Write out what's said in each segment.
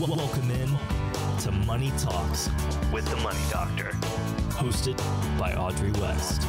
Welcome in to Money Talks with the Money Doctor, hosted by Audrey West.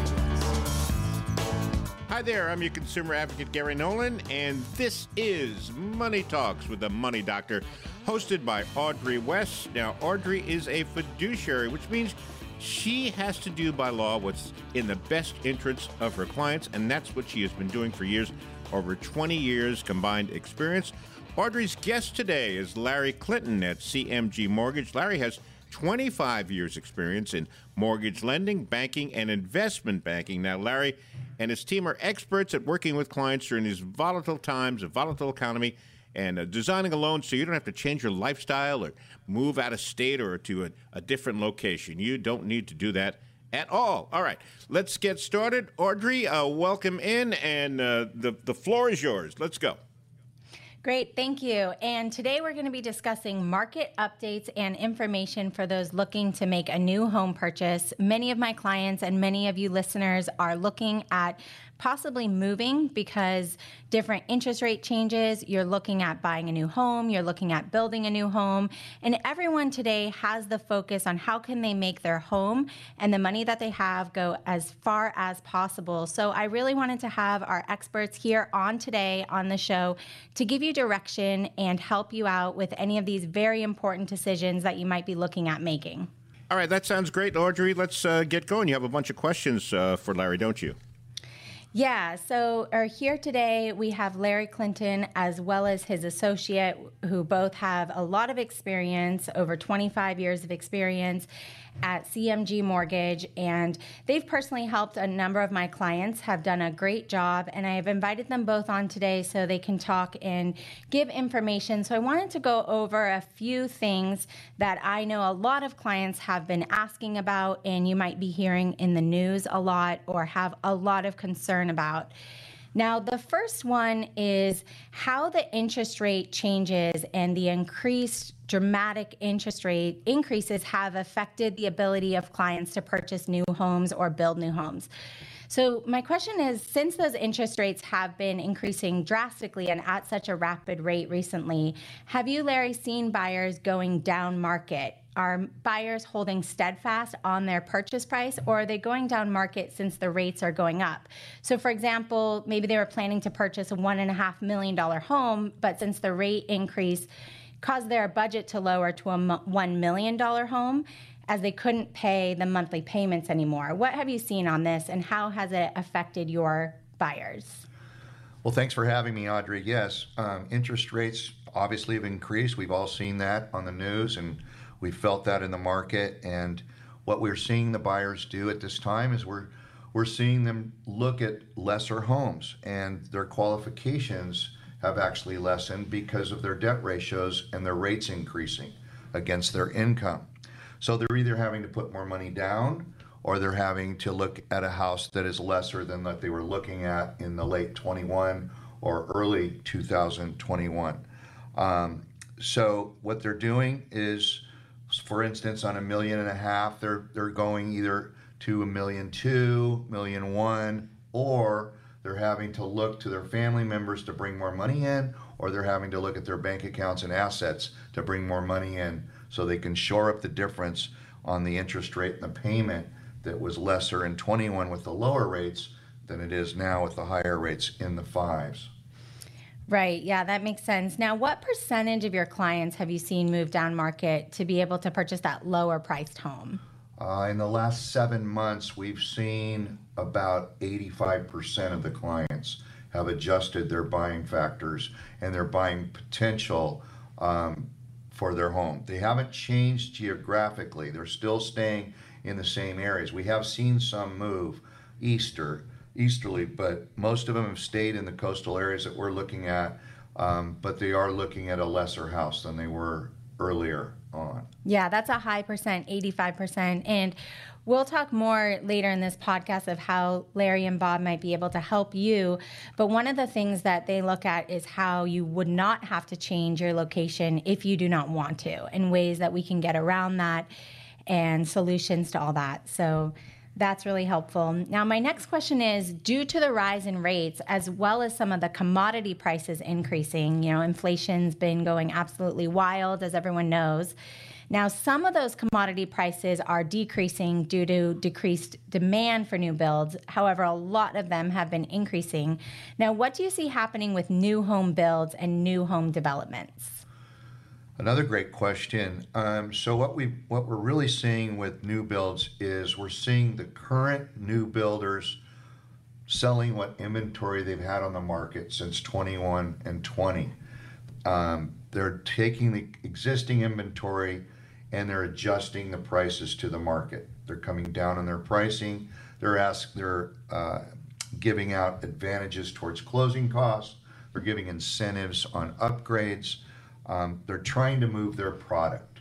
Hi there, I'm your consumer advocate Gary Nolan, and this is Money Talks with the Money Doctor, hosted by Audrey West. Now, Audrey is a fiduciary, which means she has to do by law what's in the best interest of her clients, and that's what she has been doing for years over 20 years combined experience. Audrey's guest today is Larry Clinton at CMG Mortgage. Larry has 25 years experience in mortgage lending, banking, and investment banking. Now, Larry and his team are experts at working with clients during these volatile times, a volatile economy, and uh, designing a loan so you don't have to change your lifestyle or move out of state or to a, a different location. You don't need to do that at all. All right, let's get started. Audrey, uh, welcome in, and uh, the, the floor is yours. Let's go. Great, thank you. And today we're going to be discussing market updates and information for those looking to make a new home purchase. Many of my clients and many of you listeners are looking at possibly moving because different interest rate changes. You're looking at buying a new home, you're looking at building a new home, and everyone today has the focus on how can they make their home and the money that they have go as far as possible. So I really wanted to have our experts here on today on the show to give you direction and help you out with any of these very important decisions that you might be looking at making. All right, that sounds great, Audrey. Let's uh, get going. You have a bunch of questions uh, for Larry, don't you? Yeah, so are here today we have Larry Clinton as well as his associate who both have a lot of experience, over 25 years of experience at CMG Mortgage and they've personally helped a number of my clients have done a great job and I have invited them both on today so they can talk and give information. So I wanted to go over a few things that I know a lot of clients have been asking about and you might be hearing in the news a lot or have a lot of concern about. Now, the first one is how the interest rate changes and the increased dramatic interest rate increases have affected the ability of clients to purchase new homes or build new homes. So, my question is since those interest rates have been increasing drastically and at such a rapid rate recently, have you, Larry, seen buyers going down market? Are buyers holding steadfast on their purchase price or are they going down market since the rates are going up? So, for example, maybe they were planning to purchase a $1.5 million home, but since the rate increase caused their budget to lower to a $1 million home, as they couldn't pay the monthly payments anymore. What have you seen on this and how has it affected your buyers? Well, thanks for having me, Audrey. Yes, um, interest rates obviously have increased. We've all seen that on the news and we felt that in the market. And what we're seeing the buyers do at this time is we're we're seeing them look at lesser homes and their qualifications have actually lessened because of their debt ratios and their rates increasing against their income. So they're either having to put more money down or they're having to look at a house that is lesser than what they were looking at in the late 21 or early 2021. Um, so what they're doing is, for instance, on a million and a half, they're they're going either to a million two, million one, or they're having to look to their family members to bring more money in, or they're having to look at their bank accounts and assets to bring more money in so they can shore up the difference on the interest rate and the payment that was lesser in 21 with the lower rates than it is now with the higher rates in the fives. Right. Yeah, that makes sense. Now, what percentage of your clients have you seen move down market to be able to purchase that lower priced home? Uh, in the last seven months, we've seen about 85% of the clients have adjusted their buying factors and their buying potential um, for their home. They haven't changed geographically, they're still staying in the same areas. We have seen some move easter, easterly, but most of them have stayed in the coastal areas that we're looking at. Um, but they are looking at a lesser house than they were earlier on. Yeah, that's a high percent, 85%. And we'll talk more later in this podcast of how Larry and Bob might be able to help you. But one of the things that they look at is how you would not have to change your location if you do not want to, and ways that we can get around that and solutions to all that. So That's really helpful. Now, my next question is due to the rise in rates, as well as some of the commodity prices increasing, you know, inflation's been going absolutely wild, as everyone knows. Now, some of those commodity prices are decreasing due to decreased demand for new builds. However, a lot of them have been increasing. Now, what do you see happening with new home builds and new home developments? Another great question. Um, so what we what we're really seeing with new builds is we're seeing the current new builders selling what inventory they've had on the market since 21 and 20. Um, they're taking the existing inventory and they're adjusting the prices to the market. They're coming down on their pricing. They're ask they're uh, giving out advantages towards closing costs. They're giving incentives on upgrades. Um, they're trying to move their product.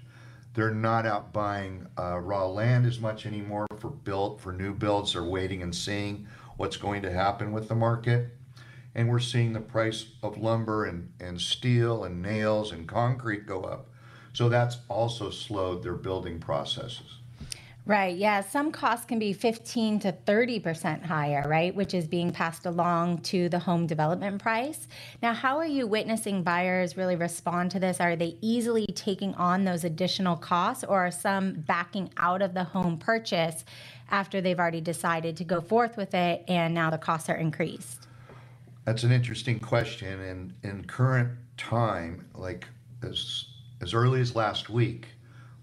They're not out buying uh, raw land as much anymore for built for new builds. They're waiting and seeing what's going to happen with the market. And we're seeing the price of lumber and, and steel and nails and concrete go up. So that's also slowed their building processes. Right. Yeah. Some costs can be 15 to 30% higher, right? Which is being passed along to the home development price. Now, how are you witnessing buyers really respond to this? Are they easily taking on those additional costs or are some backing out of the home purchase after they've already decided to go forth with it and now the costs are increased? That's an interesting question. And in current time, like as, as early as last week,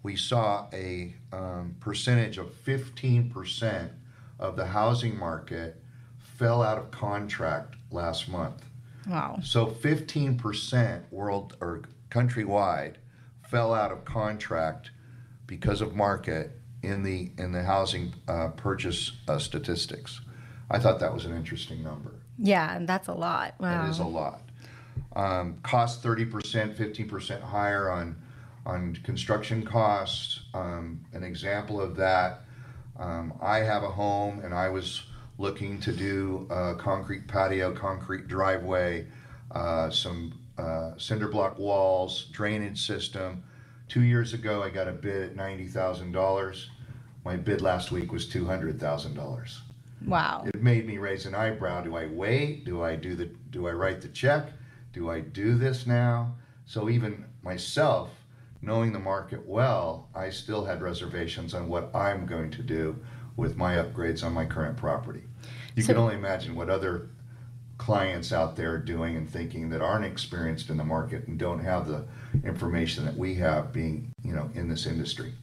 we saw a um, percentage of 15% of the housing market fell out of contract last month. Wow. So 15% world or countrywide fell out of contract because of market in the in the housing uh, purchase uh, statistics. I thought that was an interesting number. Yeah, and that's a lot. Wow. That is a lot. Um, cost 30%, 15% higher on on construction costs. Um, an example of that, um, I have a home and I was looking to do a concrete patio, concrete driveway, uh, some uh, cinder block walls, drainage system. Two years ago, I got a bid at $90,000. My bid last week was $200,000. Wow. It made me raise an eyebrow. Do I wait? Do I do the do I write the check? Do I do this now? So even myself, knowing the market well, I still had reservations on what I'm going to do with my upgrades on my current property. You So- can only imagine what other clients out there are doing and thinking that aren't experienced in the market and don't have the information that we have being, you know, in this industry.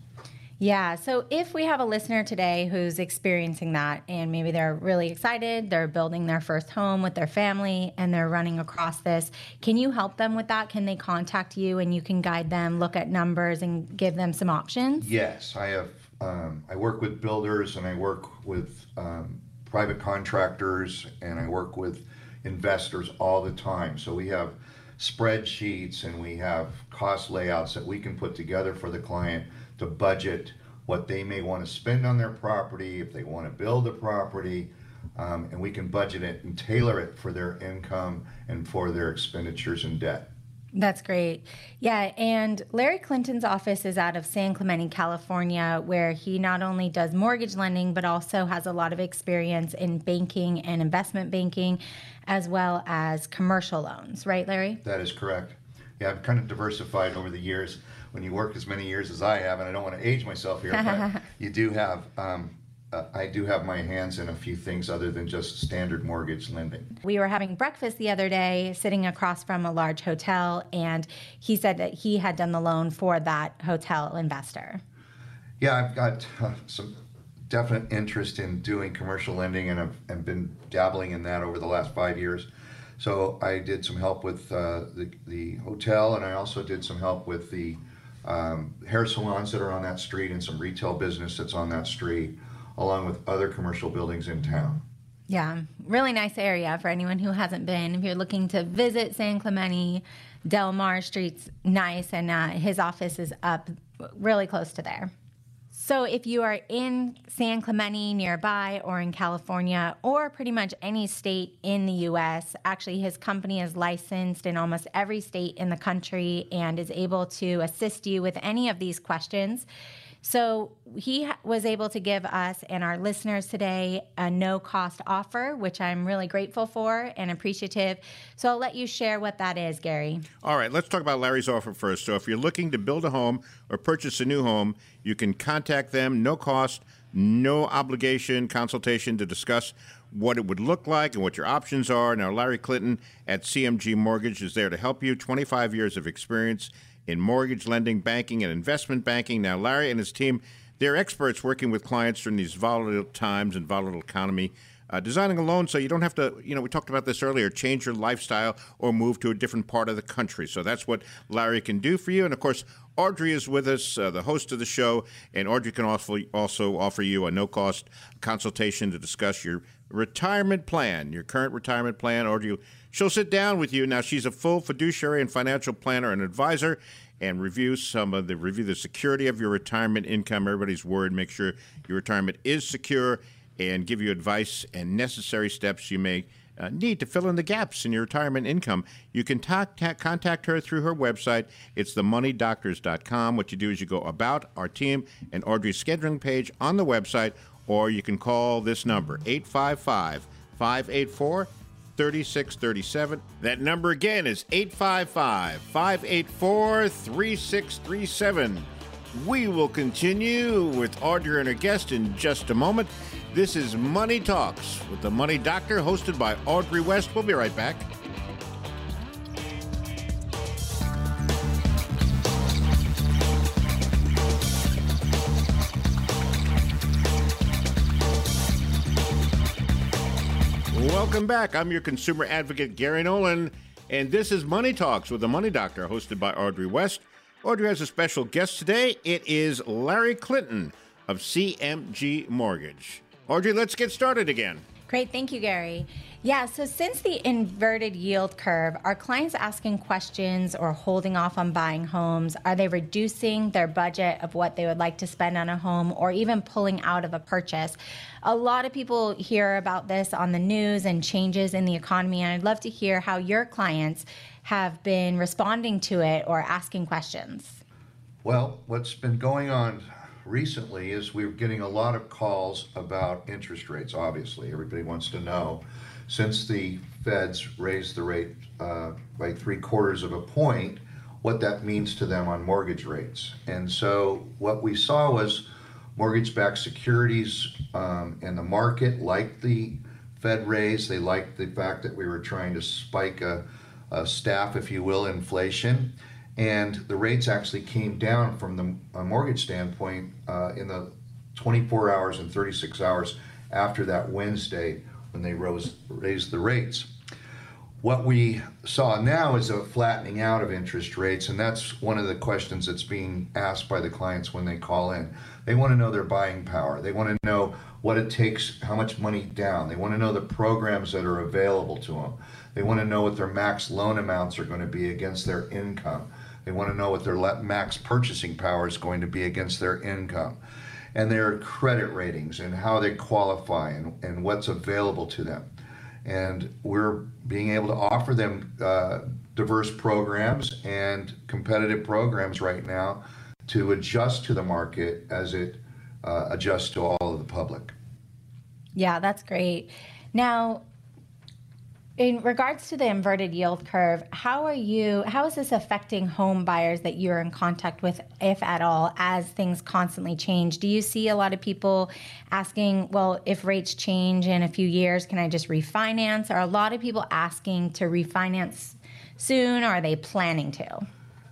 Yeah. So if we have a listener today who's experiencing that and maybe they're really excited, they're building their first home with their family and they're running across this, can you help them with that? Can they contact you and you can guide them, look at numbers and give them some options? Yes, I have. Um, I work with builders and I work with um, private contractors and I work with investors all the time. So we have spreadsheets and we have cost layouts that we can put together for the client to budget what they may want to spend on their property, if they want to build a property, um, and we can budget it and tailor it for their income and for their expenditures and debt. That's great. Yeah, and Larry Clinton's office is out of San Clemente, California, where he not only does mortgage lending, but also has a lot of experience in banking and investment banking, as well as commercial loans. Right, Larry? That is correct. Yeah, I've kind of diversified over the years. When you work as many years as I have, and I don't want to age myself here, but you do have, um, uh, I do have my hands in a few things other than just standard mortgage lending. We were having breakfast the other day, sitting across from a large hotel, and he said that he had done the loan for that hotel investor. Yeah, I've got uh, some definite interest in doing commercial lending, and I've, I've been dabbling in that over the last five years. So I did some help with uh, the, the hotel, and I also did some help with the um, hair salons that are on that street and some retail business that's on that street, along with other commercial buildings in town. Yeah, really nice area for anyone who hasn't been. If you're looking to visit San Clemente, Del Mar Street's nice, and uh, his office is up really close to there. So if you are in San Clemente nearby or in California or pretty much any state in the US, actually his company is licensed in almost every state in the country and is able to assist you with any of these questions. So he was able to give us and our listeners today a no cost offer, which I'm really grateful for and appreciative. So I'll let you share what that is, Gary. All right, let's talk about Larry's offer first. So if you're looking to build a home or purchase a new home, you can contact them, no cost, no obligation consultation to discuss what it would look like and what your options are. Now, Larry Clinton at CMG Mortgage is there to help you. 25 years of experience in mortgage lending, banking, and investment banking. Now, Larry and his team, they're experts working with clients during these volatile times and volatile economy. Uh, designing a loan so you don't have to, you know, we talked about this earlier, change your lifestyle or move to a different part of the country. So that's what Larry can do for you. And of course, Audrey is with us, uh, the host of the show, and Audrey can also, also offer you a no cost consultation to discuss your retirement plan, your current retirement plan. or Audrey, she'll sit down with you. Now, she's a full fiduciary and financial planner and advisor and review some of the review the security of your retirement income. Everybody's worried. Make sure your retirement is secure and give you advice and necessary steps you may uh, need to fill in the gaps in your retirement income. You can ta- ta- contact her through her website. It's themoneydoctors.com. What you do is you go about our team and Audrey's scheduling page on the website, or you can call this number 855 584 3637. That number again is 855 584 3637. We will continue with Audrey and her guest in just a moment. This is Money Talks with the Money Doctor, hosted by Audrey West. We'll be right back. Welcome back. I'm your consumer advocate, Gary Nolan, and this is Money Talks with the Money Doctor, hosted by Audrey West. Audrey has a special guest today. It is Larry Clinton of CMG Mortgage. Audrey, let's get started again. Great, thank you, Gary. Yeah, so since the inverted yield curve, are clients asking questions or holding off on buying homes? Are they reducing their budget of what they would like to spend on a home or even pulling out of a purchase? A lot of people hear about this on the news and changes in the economy, and I'd love to hear how your clients have been responding to it or asking questions. Well, what's been going on recently is we're getting a lot of calls about interest rates. Obviously, everybody wants to know since the feds raised the rate uh, by three quarters of a point, what that means to them on mortgage rates. And so, what we saw was mortgage backed securities um, and the market liked the Fed raise. They liked the fact that we were trying to spike a, a staff, if you will, inflation and the rates actually came down from the mortgage standpoint uh, in the 24 hours and 36 hours after that Wednesday when they rose raised the rates. What we saw now is a flattening out of interest rates, and that's one of the questions that's being asked by the clients when they call in. They want to know their buying power. They want to know what it takes, how much money down. They want to know the programs that are available to them. They want to know what their max loan amounts are going to be against their income. They want to know what their max purchasing power is going to be against their income and their credit ratings and how they qualify and, and what's available to them. And we're being able to offer them uh, diverse programs and competitive programs right now to adjust to the market as it uh, adjusts to all of the public. Yeah, that's great. Now, in regards to the inverted yield curve, how are you how is this affecting home buyers that you're in contact with if at all as things constantly change? Do you see a lot of people asking, well, if rates change in a few years, can I just refinance? Are a lot of people asking to refinance soon or are they planning to?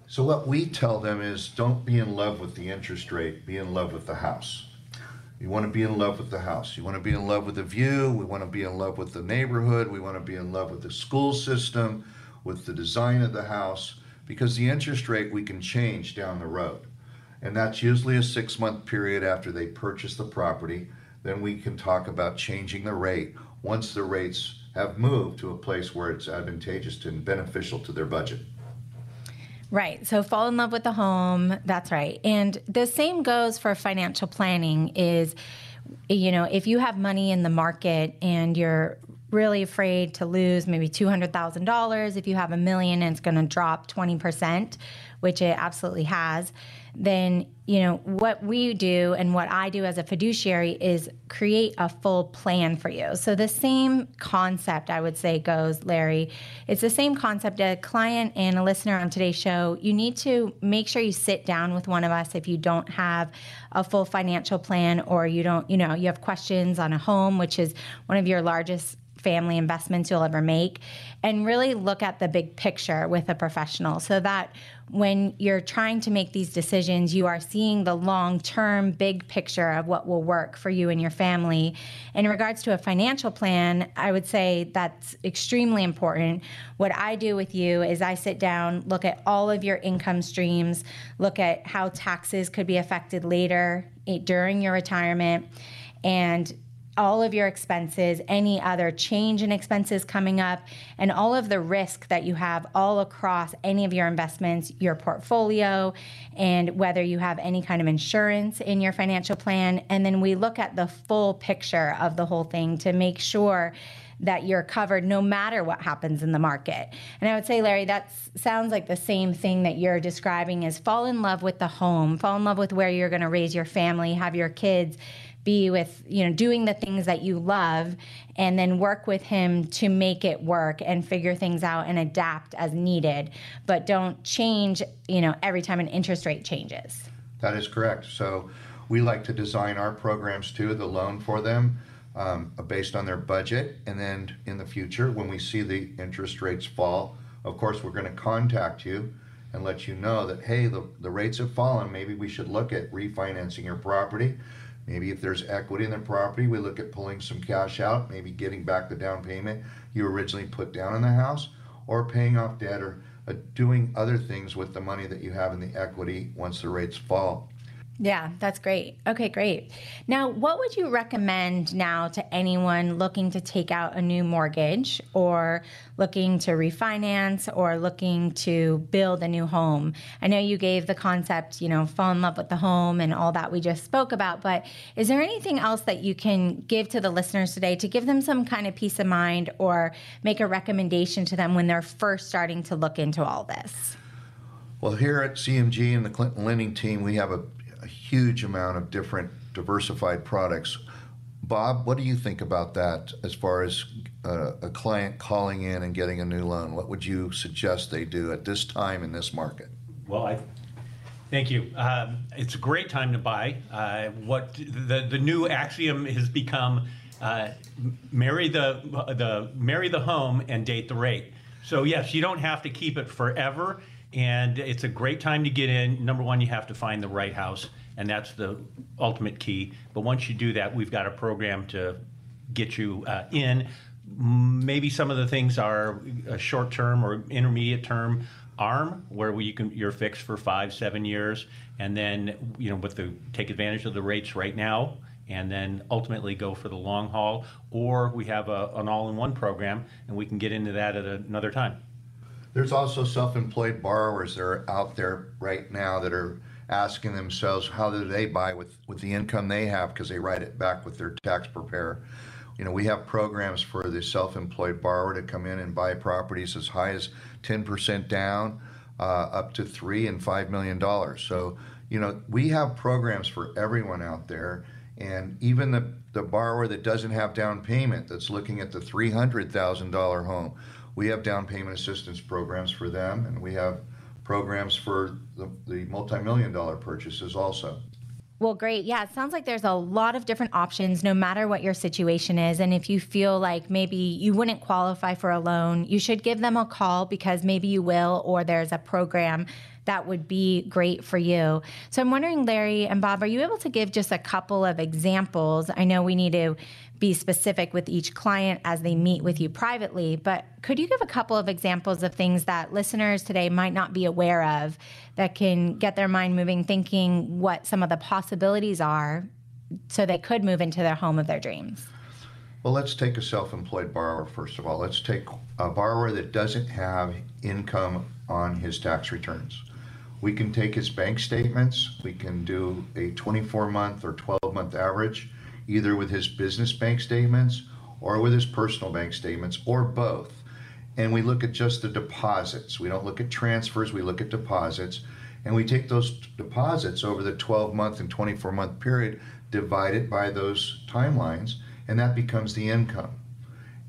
So what we tell them is don't be in love with the interest rate, be in love with the house. You want to be in love with the house. You want to be in love with the view. We want to be in love with the neighborhood. We want to be in love with the school system, with the design of the house, because the interest rate we can change down the road. And that's usually a six month period after they purchase the property. Then we can talk about changing the rate once the rates have moved to a place where it's advantageous and beneficial to their budget. Right. So fall in love with the home. That's right. And the same goes for financial planning is you know, if you have money in the market and you're really afraid to lose maybe $200,000 if you have a million and it's going to drop 20%, which it absolutely has, then, you know, what we do and what I do as a fiduciary is create a full plan for you. So the same concept I would say goes, Larry, it's the same concept a client and a listener on today's show, you need to make sure you sit down with one of us if you don't have a full financial plan or you don't, you know, you have questions on a home, which is one of your largest family investments you'll ever make and really look at the big picture with a professional so that when you're trying to make these decisions, you are seeing the long term big picture of what will work for you and your family. In regards to a financial plan, I would say that's extremely important. What I do with you is I sit down, look at all of your income streams, look at how taxes could be affected later eh, during your retirement, and all of your expenses, any other change in expenses coming up, and all of the risk that you have all across any of your investments, your portfolio, and whether you have any kind of insurance in your financial plan. And then we look at the full picture of the whole thing to make sure that you're covered no matter what happens in the market. And I would say, Larry, that sounds like the same thing that you're describing is fall in love with the home, fall in love with where you're going to raise your family, have your kids be with you know doing the things that you love and then work with him to make it work and figure things out and adapt as needed but don't change you know every time an interest rate changes. That is correct. So we like to design our programs too the loan for them um, based on their budget. And then in the future when we see the interest rates fall of course we're going to contact you and let you know that hey the, the rates have fallen. Maybe we should look at refinancing your property Maybe if there's equity in the property, we look at pulling some cash out, maybe getting back the down payment you originally put down in the house, or paying off debt or uh, doing other things with the money that you have in the equity once the rates fall. Yeah, that's great. Okay, great. Now, what would you recommend now to anyone looking to take out a new mortgage or looking to refinance or looking to build a new home? I know you gave the concept, you know, fall in love with the home and all that we just spoke about, but is there anything else that you can give to the listeners today to give them some kind of peace of mind or make a recommendation to them when they're first starting to look into all this? Well, here at CMG and the Clinton Lending team, we have a huge amount of different diversified products. Bob, what do you think about that as far as uh, a client calling in and getting a new loan? What would you suggest they do at this time in this market? Well, I thank you. Um, it's a great time to buy. Uh, what the the new axiom has become: uh, marry the the marry the home and date the rate. So yes, you don't have to keep it forever, and it's a great time to get in. Number one, you have to find the right house and that's the ultimate key. But once you do that, we've got a program to get you uh, in. Maybe some of the things are a short term or intermediate term arm where you can you're fixed for five seven years and then you know with the take advantage of the rates right now and then ultimately go for the long haul or we have a, an all-in-one program and we can get into that at another time there's also self-employed borrowers that are out there right now that are asking themselves how do they buy with, with the income they have because they write it back with their tax preparer. You know, we have programs for the self-employed borrower to come in and buy properties as high as 10% down, uh, up to three and five million dollars. So, you know, we have programs for everyone out there, and even the the borrower that doesn't have down payment that's looking at the $300,000 home, we have down payment assistance programs for them, and we have programs for the, the multi-million dollar purchases also. Well, great. Yeah, it sounds like there's a lot of different options no matter what your situation is. And if you feel like maybe you wouldn't qualify for a loan, you should give them a call because maybe you will, or there's a program that would be great for you. So I'm wondering, Larry and Bob, are you able to give just a couple of examples? I know we need to be specific with each client as they meet with you privately, but could you give a couple of examples of things that listeners today might not be aware of that can get their mind moving, thinking what some of the possibilities are so they could move into their home of their dreams? Well, let's take a self employed borrower first of all. Let's take a borrower that doesn't have income on his tax returns. We can take his bank statements, we can do a 24 month or 12 month average, either with his business bank statements or with his personal bank statements or both. And we look at just the deposits. We don't look at transfers, we look at deposits. And we take those deposits over the 12 month and 24 month period, divide it by those timelines, and that becomes the income.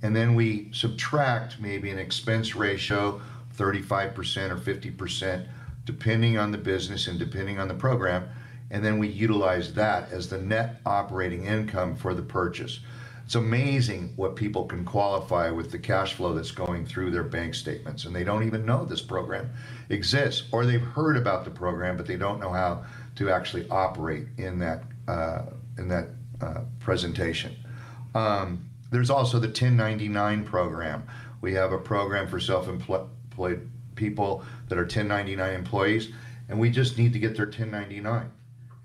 And then we subtract maybe an expense ratio, 35% or 50%, depending on the business and depending on the program. And then we utilize that as the net operating income for the purchase. It's amazing what people can qualify with the cash flow that's going through their bank statements, and they don't even know this program exists, or they've heard about the program, but they don't know how to actually operate in that uh, in that uh, presentation. Um, there's also the 1099 program. We have a program for self-employed people that are 1099 employees, and we just need to get their 1099,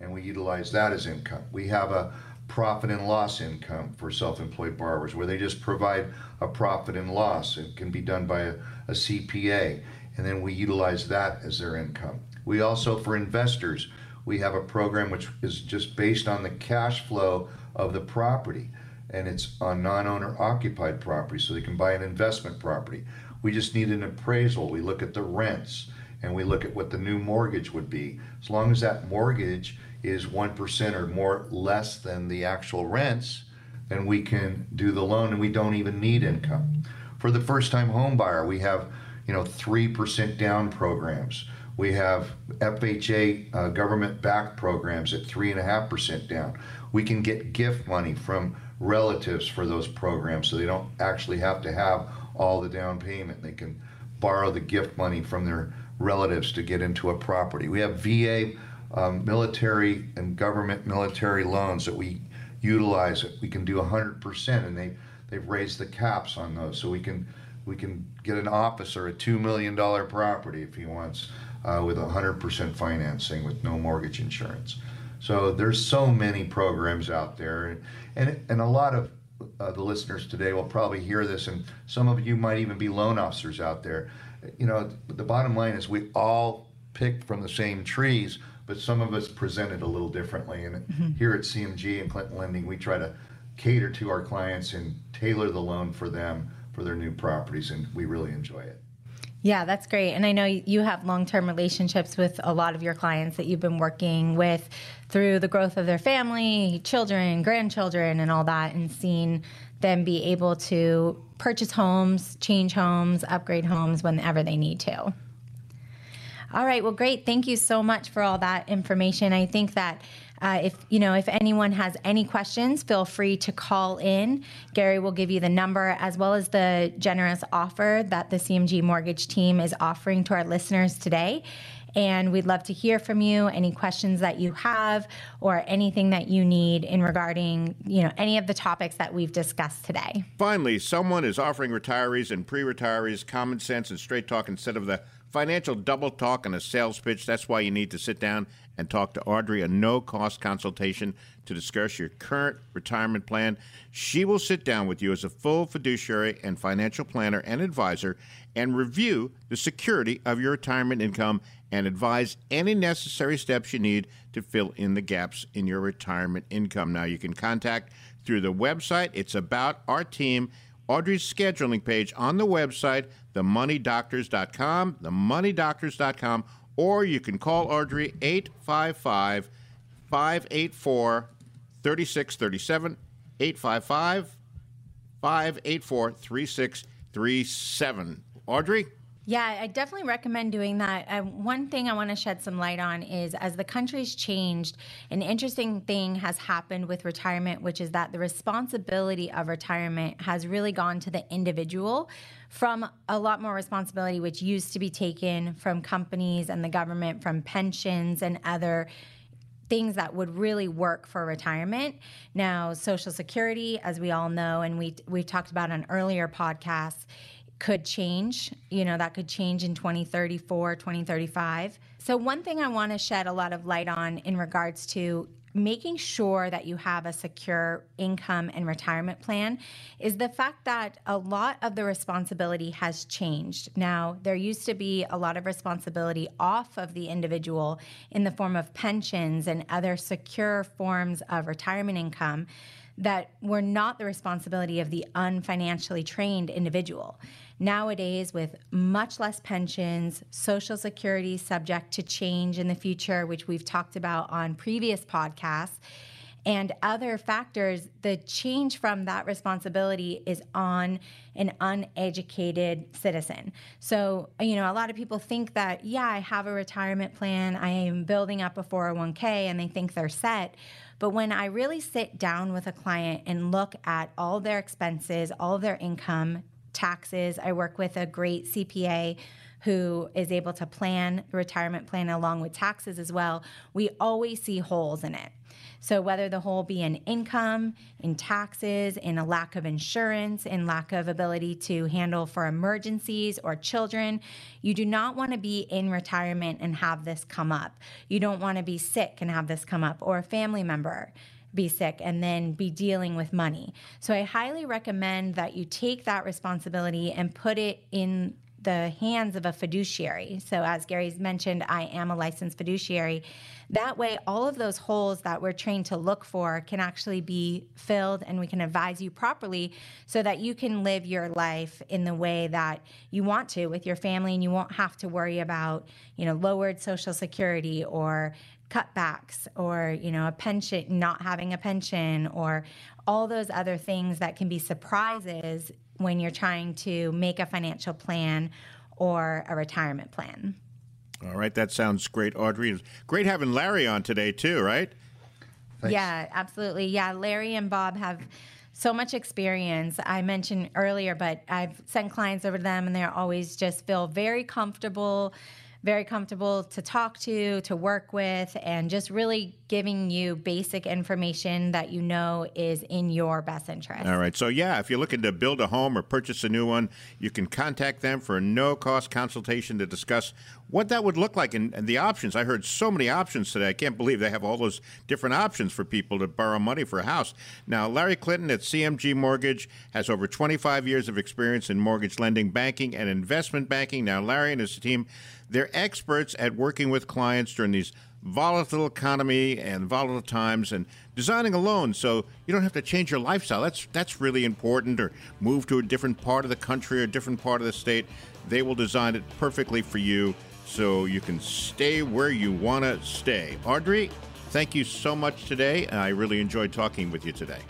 and we utilize that as income. We have a profit and loss income for self-employed borrowers where they just provide a profit and loss. It can be done by a, a CPA, and then we utilize that as their income. We also, for investors, we have a program which is just based on the cash flow of the property and it's on non-owner occupied property so they can buy an investment property we just need an appraisal. We look at the rents and we look at what the new mortgage would be. As long as that mortgage is 1% or more less than the actual rents then we can do the loan and we don't even need income. For the first time home buyer we have you know 3% down programs. We have FHA uh, government backed programs at 3.5% down. We can get gift money from relatives for those programs so they don't actually have to have all the down payment. They can borrow the gift money from their relatives to get into a property. We have VA um, military and government military loans that we utilize. We can do 100%, and they they've raised the caps on those, so we can we can get an officer a two million dollar property if he wants uh, with 100% financing with no mortgage insurance. So there's so many programs out there, and and a lot of uh, the listeners today will probably hear this, and some of you might even be loan officers out there. You know, the bottom line is we all picked from the same trees, but some of us presented a little differently. And mm-hmm. here at CMG and Clinton Lending, we try to cater to our clients and tailor the loan for them for their new properties, and we really enjoy it. Yeah, that's great. And I know you have long term relationships with a lot of your clients that you've been working with through the growth of their family, children, grandchildren, and all that, and seeing them be able to purchase homes, change homes, upgrade homes whenever they need to. All right, well, great. Thank you so much for all that information. I think that uh, if you know if anyone has any questions, feel free to call in. Gary will give you the number as well as the generous offer that the CMG Mortgage team is offering to our listeners today. And we'd love to hear from you. Any questions that you have, or anything that you need in regarding you know any of the topics that we've discussed today. Finally, someone is offering retirees and pre-retirees common sense and straight talk instead of the financial double talk and a sales pitch. That's why you need to sit down and talk to Audrey, a no cost consultation to discuss your current retirement plan. She will sit down with you as a full fiduciary and financial planner and advisor and review the security of your retirement income and advise any necessary steps you need to fill in the gaps in your retirement income. Now, you can contact through the website. It's about our team. Audrey's scheduling page on the website, themoneydoctors.com, themoneydoctors.com, or you can call Audrey 855 584 3637. 855 584 3637. Audrey? Yeah, I definitely recommend doing that. Uh, one thing I want to shed some light on is as the country's changed, an interesting thing has happened with retirement, which is that the responsibility of retirement has really gone to the individual from a lot more responsibility, which used to be taken from companies and the government, from pensions and other things that would really work for retirement. Now, Social Security, as we all know, and we we talked about on earlier podcasts could change. You know, that could change in 2034, 2035. So, one thing I want to shed a lot of light on in regards to making sure that you have a secure income and retirement plan is the fact that a lot of the responsibility has changed. Now, there used to be a lot of responsibility off of the individual in the form of pensions and other secure forms of retirement income that were not the responsibility of the unfinancially trained individual. Nowadays, with much less pensions, Social Security subject to change in the future, which we've talked about on previous podcasts, and other factors, the change from that responsibility is on an uneducated citizen. So, you know, a lot of people think that, yeah, I have a retirement plan, I am building up a 401k, and they think they're set. But when I really sit down with a client and look at all their expenses, all their income, taxes, I work with a great CPA who is able to plan the retirement plan along with taxes as well, we always see holes in it. So, whether the hole be in income, in taxes, in a lack of insurance, in lack of ability to handle for emergencies or children, you do not want to be in retirement and have this come up. You don't want to be sick and have this come up, or a family member be sick and then be dealing with money. So I highly recommend that you take that responsibility and put it in the hands of a fiduciary. So, as Gary's mentioned, I am a licensed fiduciary. That way, all of those holes that we're trained to look for can actually be filled and we can advise you properly so that you can live your life in the way that you want to with your family and you won't have to worry about, you know, lowered social security or cutbacks or you know a pension not having a pension or all those other things that can be surprises when you're trying to make a financial plan or a retirement plan. All right, that sounds great, Audrey. Great having Larry on today too, right? Thanks. Yeah, absolutely. Yeah, Larry and Bob have so much experience. I mentioned earlier, but I've sent clients over to them and they're always just feel very comfortable very comfortable to talk to, to work with, and just really giving you basic information that you know is in your best interest. All right. So, yeah, if you're looking to build a home or purchase a new one, you can contact them for a no cost consultation to discuss what that would look like and, and, the options. I heard so many options today. I can't believe they have all those different options for people to borrow money for a house. Now, Larry Clinton at CMG Mortgage has over 25 years of experience in mortgage lending, banking, and investment banking. Now, Larry and his team they're experts at working with clients during these volatile economy and volatile times and designing a loan so you don't have to change your lifestyle. That's that's really important or move to a different part of the country or a different part of the state. They will design it perfectly for you so you can stay where you want to stay. Audrey, thank you so much today. I really enjoyed talking with you today.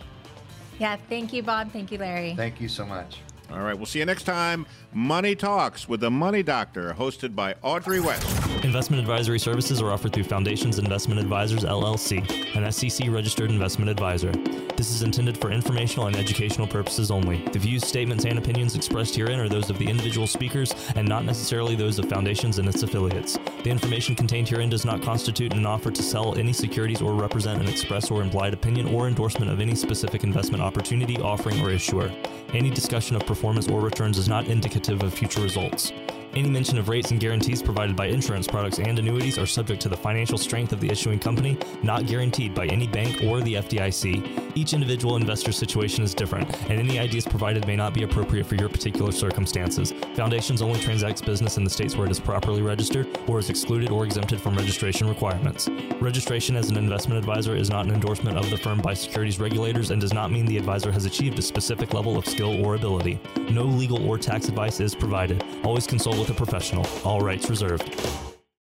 Yeah, thank you, Bob. Thank you, Larry. Thank you so much. All right, we'll see you next time. Money Talks with the Money Doctor, hosted by Audrey West. Investment advisory services are offered through Foundations Investment Advisors LLC, an SEC registered investment advisor. This is intended for informational and educational purposes only. The views, statements, and opinions expressed herein are those of the individual speakers and not necessarily those of Foundations and its affiliates. The information contained herein does not constitute an offer to sell any securities or represent an express or implied opinion or endorsement of any specific investment opportunity, offering, or issuer. Any discussion of performance or returns is not indicative of future results. Any mention of rates and guarantees provided by insurance products and annuities are subject to the financial strength of the issuing company, not guaranteed by any bank or the FDIC. Each individual investor situation is different, and any ideas provided may not be appropriate for your particular circumstances. Foundations only transacts business in the states where it is properly registered or is excluded or exempted from registration requirements. Registration as an investment advisor is not an endorsement of the firm by securities regulators and does not mean the advisor has achieved a specific level of skill or ability. No legal or tax advice is provided. Always consult with with a professional. All rights reserved.